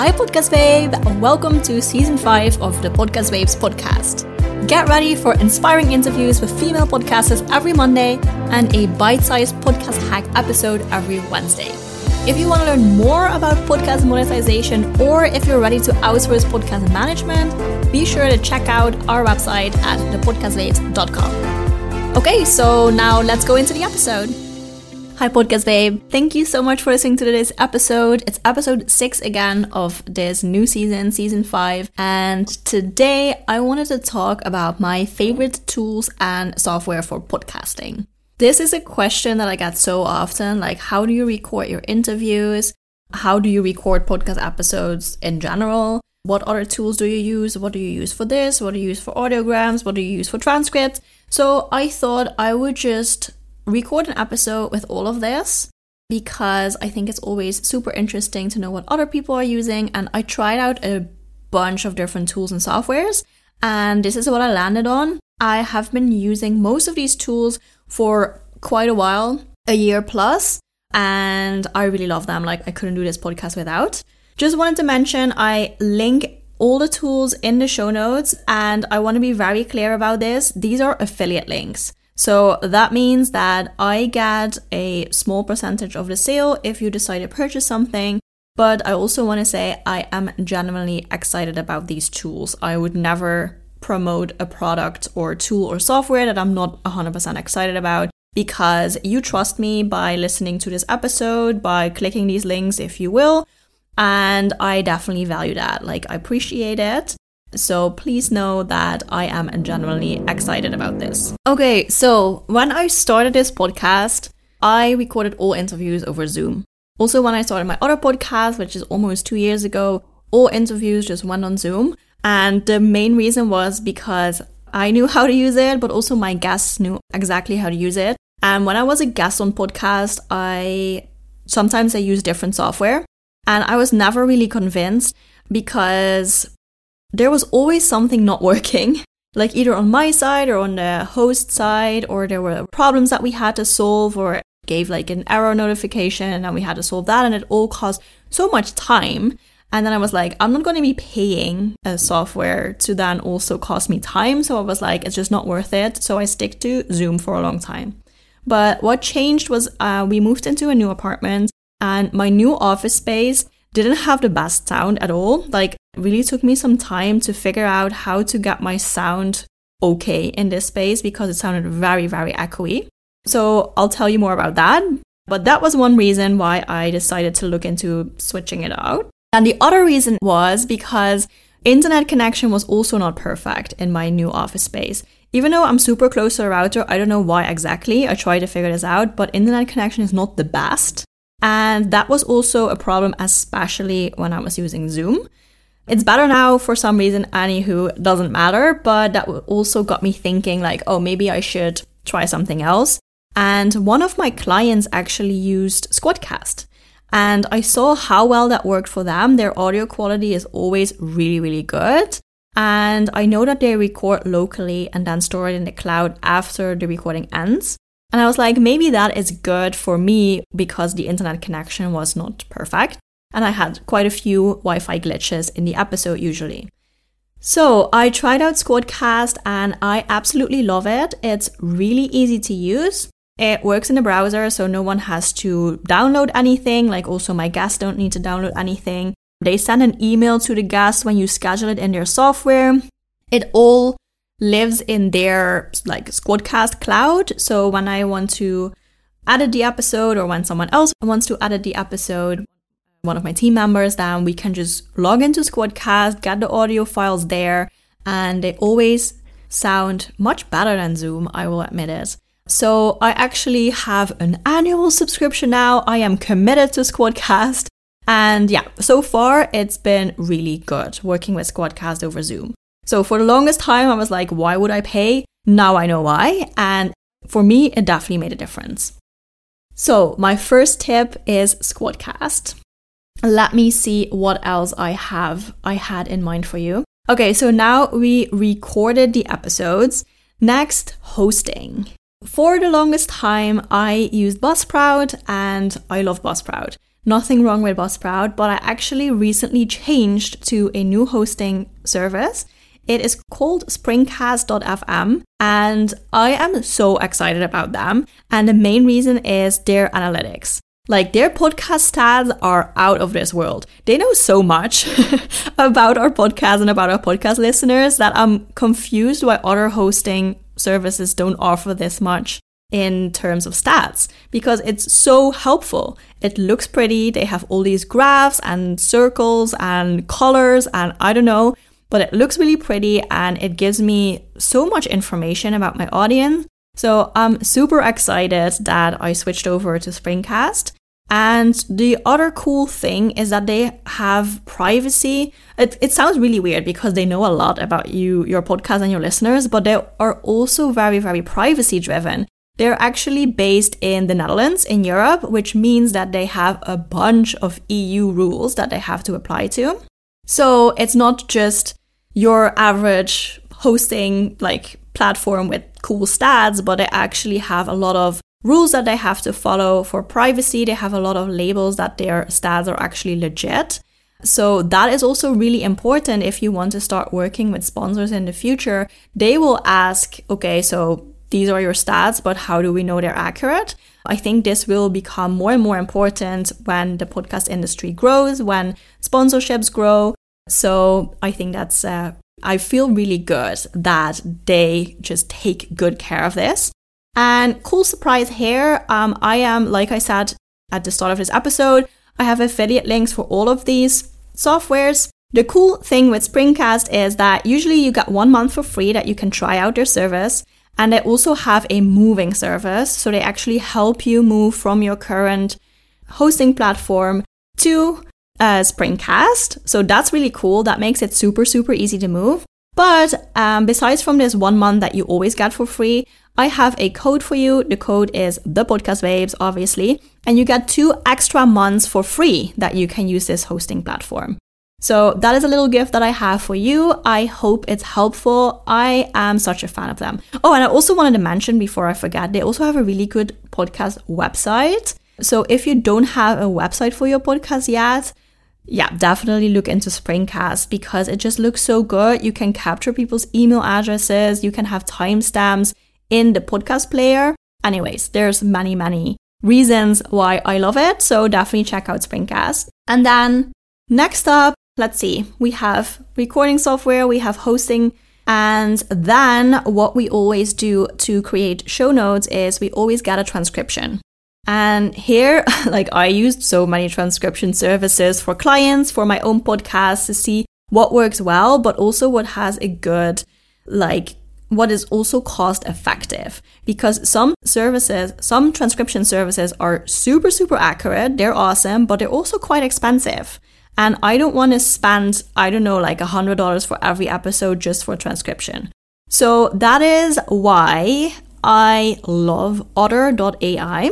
Hi, Podcast Babe! and Welcome to season 5 of the Podcast Babes podcast. Get ready for inspiring interviews with female podcasters every Monday and a bite sized podcast hack episode every Wednesday. If you want to learn more about podcast monetization or if you're ready to outsource podcast management, be sure to check out our website at thepodcastbabes.com. Okay, so now let's go into the episode. Hi, Podcast Babe. Thank you so much for listening to today's episode. It's episode six again of this new season, season five. And today I wanted to talk about my favorite tools and software for podcasting. This is a question that I get so often like, how do you record your interviews? How do you record podcast episodes in general? What other tools do you use? What do you use for this? What do you use for audiograms? What do you use for transcripts? So I thought I would just record an episode with all of this because I think it's always super interesting to know what other people are using. And I tried out a bunch of different tools and softwares, and this is what I landed on. I have been using most of these tools for quite a while, a year plus, and I really love them. Like, I couldn't do this podcast without. Just wanted to mention I link all the tools in the show notes, and I want to be very clear about this. These are affiliate links. So that means that I get a small percentage of the sale if you decide to purchase something. But I also want to say I am genuinely excited about these tools. I would never promote a product or tool or software that I'm not 100% excited about because you trust me by listening to this episode, by clicking these links, if you will. And I definitely value that. Like, I appreciate it. So please know that I am genuinely excited about this. Okay, so when I started this podcast, I recorded all interviews over Zoom. Also, when I started my other podcast, which is almost two years ago, all interviews just went on Zoom. And the main reason was because I knew how to use it, but also my guests knew exactly how to use it. And when I was a guest on podcast, I sometimes I use different software. And I was never really convinced because there was always something not working. Like either on my side or on the host side, or there were problems that we had to solve, or gave like an error notification and we had to solve that, and it all cost so much time. And then I was like, I'm not going to be paying a software to then also cost me time. So I was like, it's just not worth it. So I stick to Zoom for a long time. But what changed was uh, we moved into a new apartment and my new office space didn't have the best sound at all. Like, really took me some time to figure out how to get my sound okay in this space because it sounded very, very echoey. So, I'll tell you more about that. But that was one reason why I decided to look into switching it out. And the other reason was because internet connection was also not perfect in my new office space. Even though I'm super close to a router, I don't know why exactly. I tried to figure this out, but internet connection is not the best. And that was also a problem, especially when I was using Zoom. It's better now for some reason, anywho, doesn't matter, but that also got me thinking, like, oh, maybe I should try something else. And one of my clients actually used Squadcast. And I saw how well that worked for them. Their audio quality is always really, really good. And I know that they record locally and then store it in the cloud after the recording ends. And I was like, maybe that is good for me because the internet connection was not perfect. And I had quite a few Wi Fi glitches in the episode usually. So I tried out Squadcast and I absolutely love it. It's really easy to use. It works in the browser, so no one has to download anything. Like, also, my guests don't need to download anything. They send an email to the guest when you schedule it in their software. It all lives in their like Squadcast cloud. So when I want to edit the episode or when someone else wants to edit the episode, one of my team members, then we can just log into Squadcast, get the audio files there, and they always sound much better than Zoom, I will admit it. So I actually have an annual subscription now. I am committed to Squadcast. And yeah, so far it's been really good working with Squadcast over Zoom. So for the longest time, I was like, why would I pay? Now I know why. And for me, it definitely made a difference. So my first tip is Squadcast. Let me see what else I have I had in mind for you. Okay, so now we recorded the episodes. Next, hosting. For the longest time, I used Buzzsprout and I love Buzzsprout. Nothing wrong with Buzzsprout, but I actually recently changed to a new hosting service. It is called springcast.fm and I am so excited about them. And the main reason is their analytics. Like their podcast stats are out of this world. They know so much about our podcast and about our podcast listeners that I'm confused why other hosting services don't offer this much in terms of stats because it's so helpful. It looks pretty. They have all these graphs and circles and colors and I don't know, but it looks really pretty and it gives me so much information about my audience. So I'm super excited that I switched over to Springcast. And the other cool thing is that they have privacy. It, it sounds really weird because they know a lot about you, your podcast, and your listeners, but they are also very, very privacy driven. They're actually based in the Netherlands, in Europe, which means that they have a bunch of EU rules that they have to apply to. So it's not just your average hosting like platform with cool stats, but they actually have a lot of rules that they have to follow for privacy. They have a lot of labels that their stats are actually legit. So that is also really important if you want to start working with sponsors in the future. They will ask, okay, so these are your stats, but how do we know they're accurate? I think this will become more and more important when the podcast industry grows, when sponsorships grow. So I think that's, uh, I feel really good that they just take good care of this. And cool surprise here, um, I am, like I said at the start of this episode, I have affiliate links for all of these softwares. The cool thing with Springcast is that usually you get one month for free that you can try out their service. And they also have a moving service. So they actually help you move from your current hosting platform to uh, Springcast. So that's really cool. That makes it super, super easy to move. But um, besides from this one month that you always get for free, I have a code for you. The code is the podcast babes, obviously, and you get two extra months for free that you can use this hosting platform. So that is a little gift that I have for you. I hope it's helpful. I am such a fan of them. Oh, and I also wanted to mention before I forget, they also have a really good podcast website. So if you don't have a website for your podcast yet, yeah, definitely look into Springcast because it just looks so good. You can capture people's email addresses, you can have timestamps in the podcast player. Anyways, there's many, many reasons why I love it. So definitely check out Springcast. And then next up, let's see, we have recording software, we have hosting. And then what we always do to create show notes is we always get a transcription. And here, like I used so many transcription services for clients, for my own podcast to see what works well, but also what has a good, like, what is also cost effective. Because some services, some transcription services are super, super accurate. They're awesome, but they're also quite expensive. And I don't want to spend, I don't know, like a $100 for every episode just for transcription. So that is why I love otter.ai.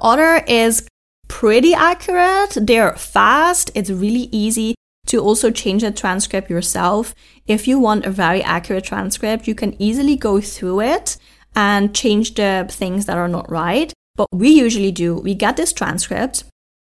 Otter is pretty accurate. They're fast. It's really easy to also change the transcript yourself. If you want a very accurate transcript, you can easily go through it and change the things that are not right. But we usually do, we get this transcript,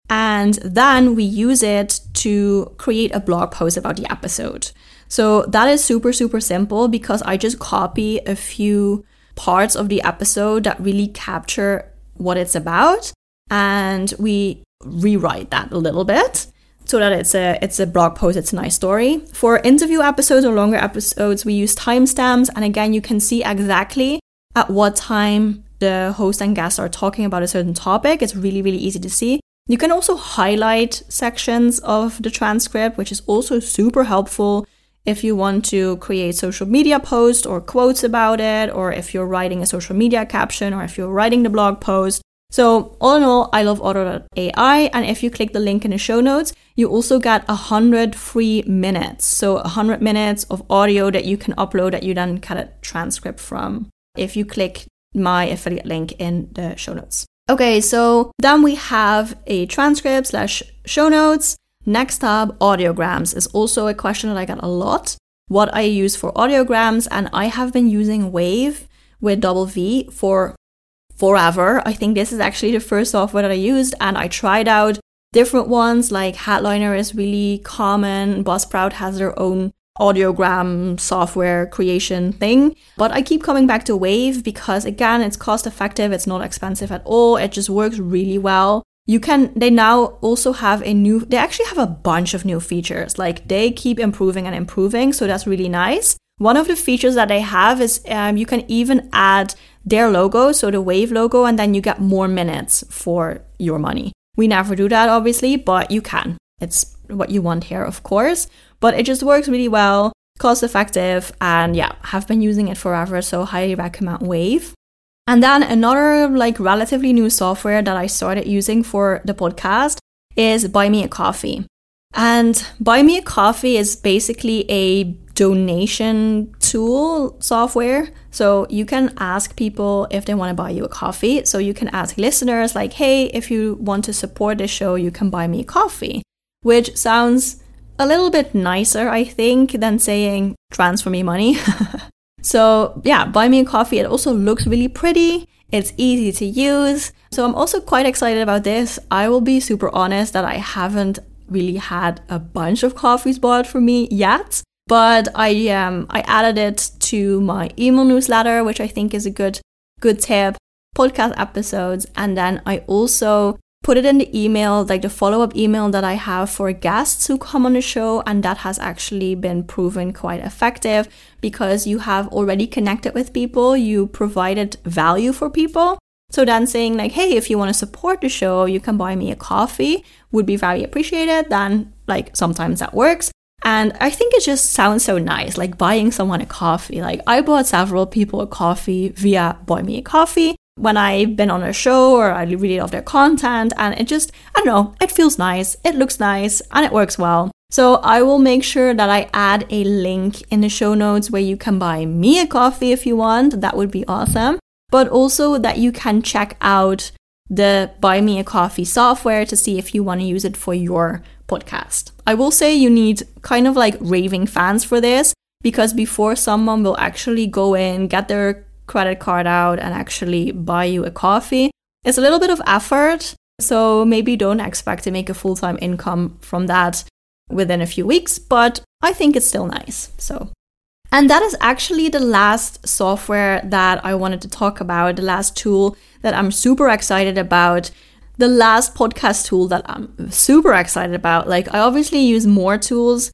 and then we use it to create a blog post about the episode. So that is super, super simple because I just copy a few parts of the episode that really capture what it's about and we rewrite that a little bit so that it's a it's a blog post it's a nice story. For interview episodes or longer episodes we use timestamps and again you can see exactly at what time the host and guests are talking about a certain topic. It's really really easy to see. You can also highlight sections of the transcript, which is also super helpful if you want to create social media posts or quotes about it, or if you're writing a social media caption, or if you're writing the blog post. So all in all, I love Otter.ai. And if you click the link in the show notes, you also get a hundred free minutes. So a hundred minutes of audio that you can upload that you then get a transcript from if you click my affiliate link in the show notes. Okay, so then we have a transcript slash show notes. Next up, audiograms is also a question that I get a lot. What I use for audiograms, and I have been using Wavve with double V for forever. I think this is actually the first software that I used, and I tried out different ones, like Headliner is really common, Buzzsprout has their own audiogram software creation thing. But I keep coming back to Wavve because again, it's cost effective, it's not expensive at all, it just works really well. You can, they now also have a new, they actually have a bunch of new features. Like they keep improving and improving, so that's really nice. One of the features that they have is um, you can even add their logo, so the Wavve logo, and then you get more minutes for your money. We never do that, obviously, but you can. It's what you want here, of course. But it just works really well, cost effective, and yeah, have been using it forever, so highly recommend Wavve. And then another like relatively new software that I started using for the podcast is Buy Me a Coffee. And Buy Me a Coffee is basically a donation tool software. So you can ask people if they want to buy you a coffee. So you can ask listeners, like, hey, if you want to support this show, you can buy me a coffee, which sounds a little bit nicer, I think, than saying transfer me money. so yeah, buy me a coffee. It also looks really pretty. It's easy to use. So I'm also quite excited about this. I will be super honest that I haven't really had a bunch of coffees bought for me yet. But I um I added it to my email newsletter, which I think is a good good tip. Podcast episodes, and then I also put it in the email, like the follow up email that I have for guests who come on the show. And that has actually been proven quite effective because you have already connected with people, you provided value for people. So then saying, like, hey, if you want to support the show, you can buy me a coffee, would be very appreciated. Then, like, sometimes that works. And I think it just sounds so nice, like buying someone a coffee. Like, I bought several people a coffee via Buy Me a Coffee when I've been on a show or I really love their content. And it just, I don't know, it feels nice, it looks nice, and it works well. So I will make sure that I add a link in the show notes where you can buy me a coffee if you want. That would be awesome. But also that you can check out the Buy Me a Coffee software to see if you want to use it for your podcast. I will say you need kind of like raving fans for this because before someone will actually go in, get their credit card out, and actually buy you a coffee, it's a little bit of effort. So maybe don't expect to make a full time income from that within a few weeks, but I think it's still nice. So and that is actually the last software that I wanted to talk about, the last tool that I'm super excited about the last podcast tool that I'm super excited about. Like, I obviously use more tools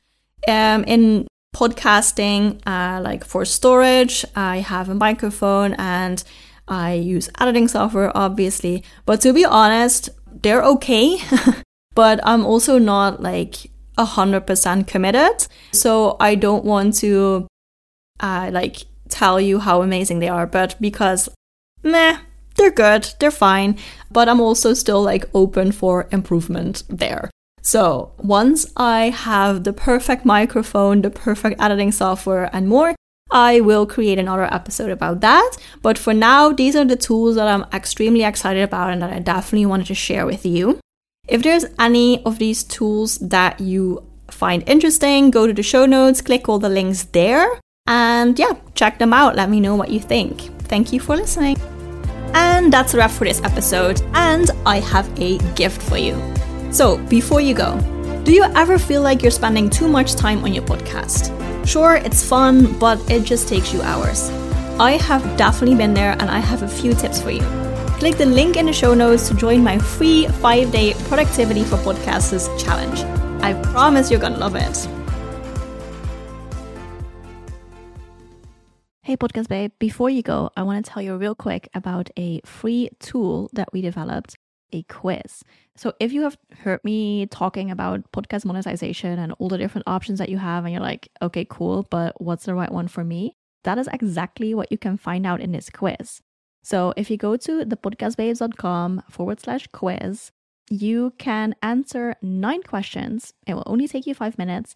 um, in podcasting, uh, like for storage. I have a microphone and I use editing software, obviously. But to be honest, they're okay. but I'm also not like a hundred percent committed. So I don't want to uh, like tell you how amazing they are, but because meh, they're good, they're fine, but I'm also still like open for improvement there. So once I have the perfect microphone, the perfect editing software, and more, I will create another episode about that. But for now, these are the tools that I'm extremely excited about and that I definitely wanted to share with you. If there's any of these tools that you find interesting, go to the show notes, click all the links there, and yeah, check them out. Let me know what you think. Thank you for listening. And that's a wrap for this episode, and I have a gift for you. So, before you go, do you ever feel like you're spending too much time on your podcast? Sure, it's fun, but it just takes you hours. I have definitely been there, and I have a few tips for you. Click the link in the show notes to join my free five day productivity for podcasters challenge. I promise you're gonna love it. Podcast Babe, before you go, I want to tell you real quick about a free tool that we developed a quiz. So, if you have heard me talking about podcast monetization and all the different options that you have, and you're like, okay, cool, but what's the right one for me? That is exactly what you can find out in this quiz. So, if you go to thepodcastbabes.com forward slash quiz, you can answer nine questions. It will only take you five minutes.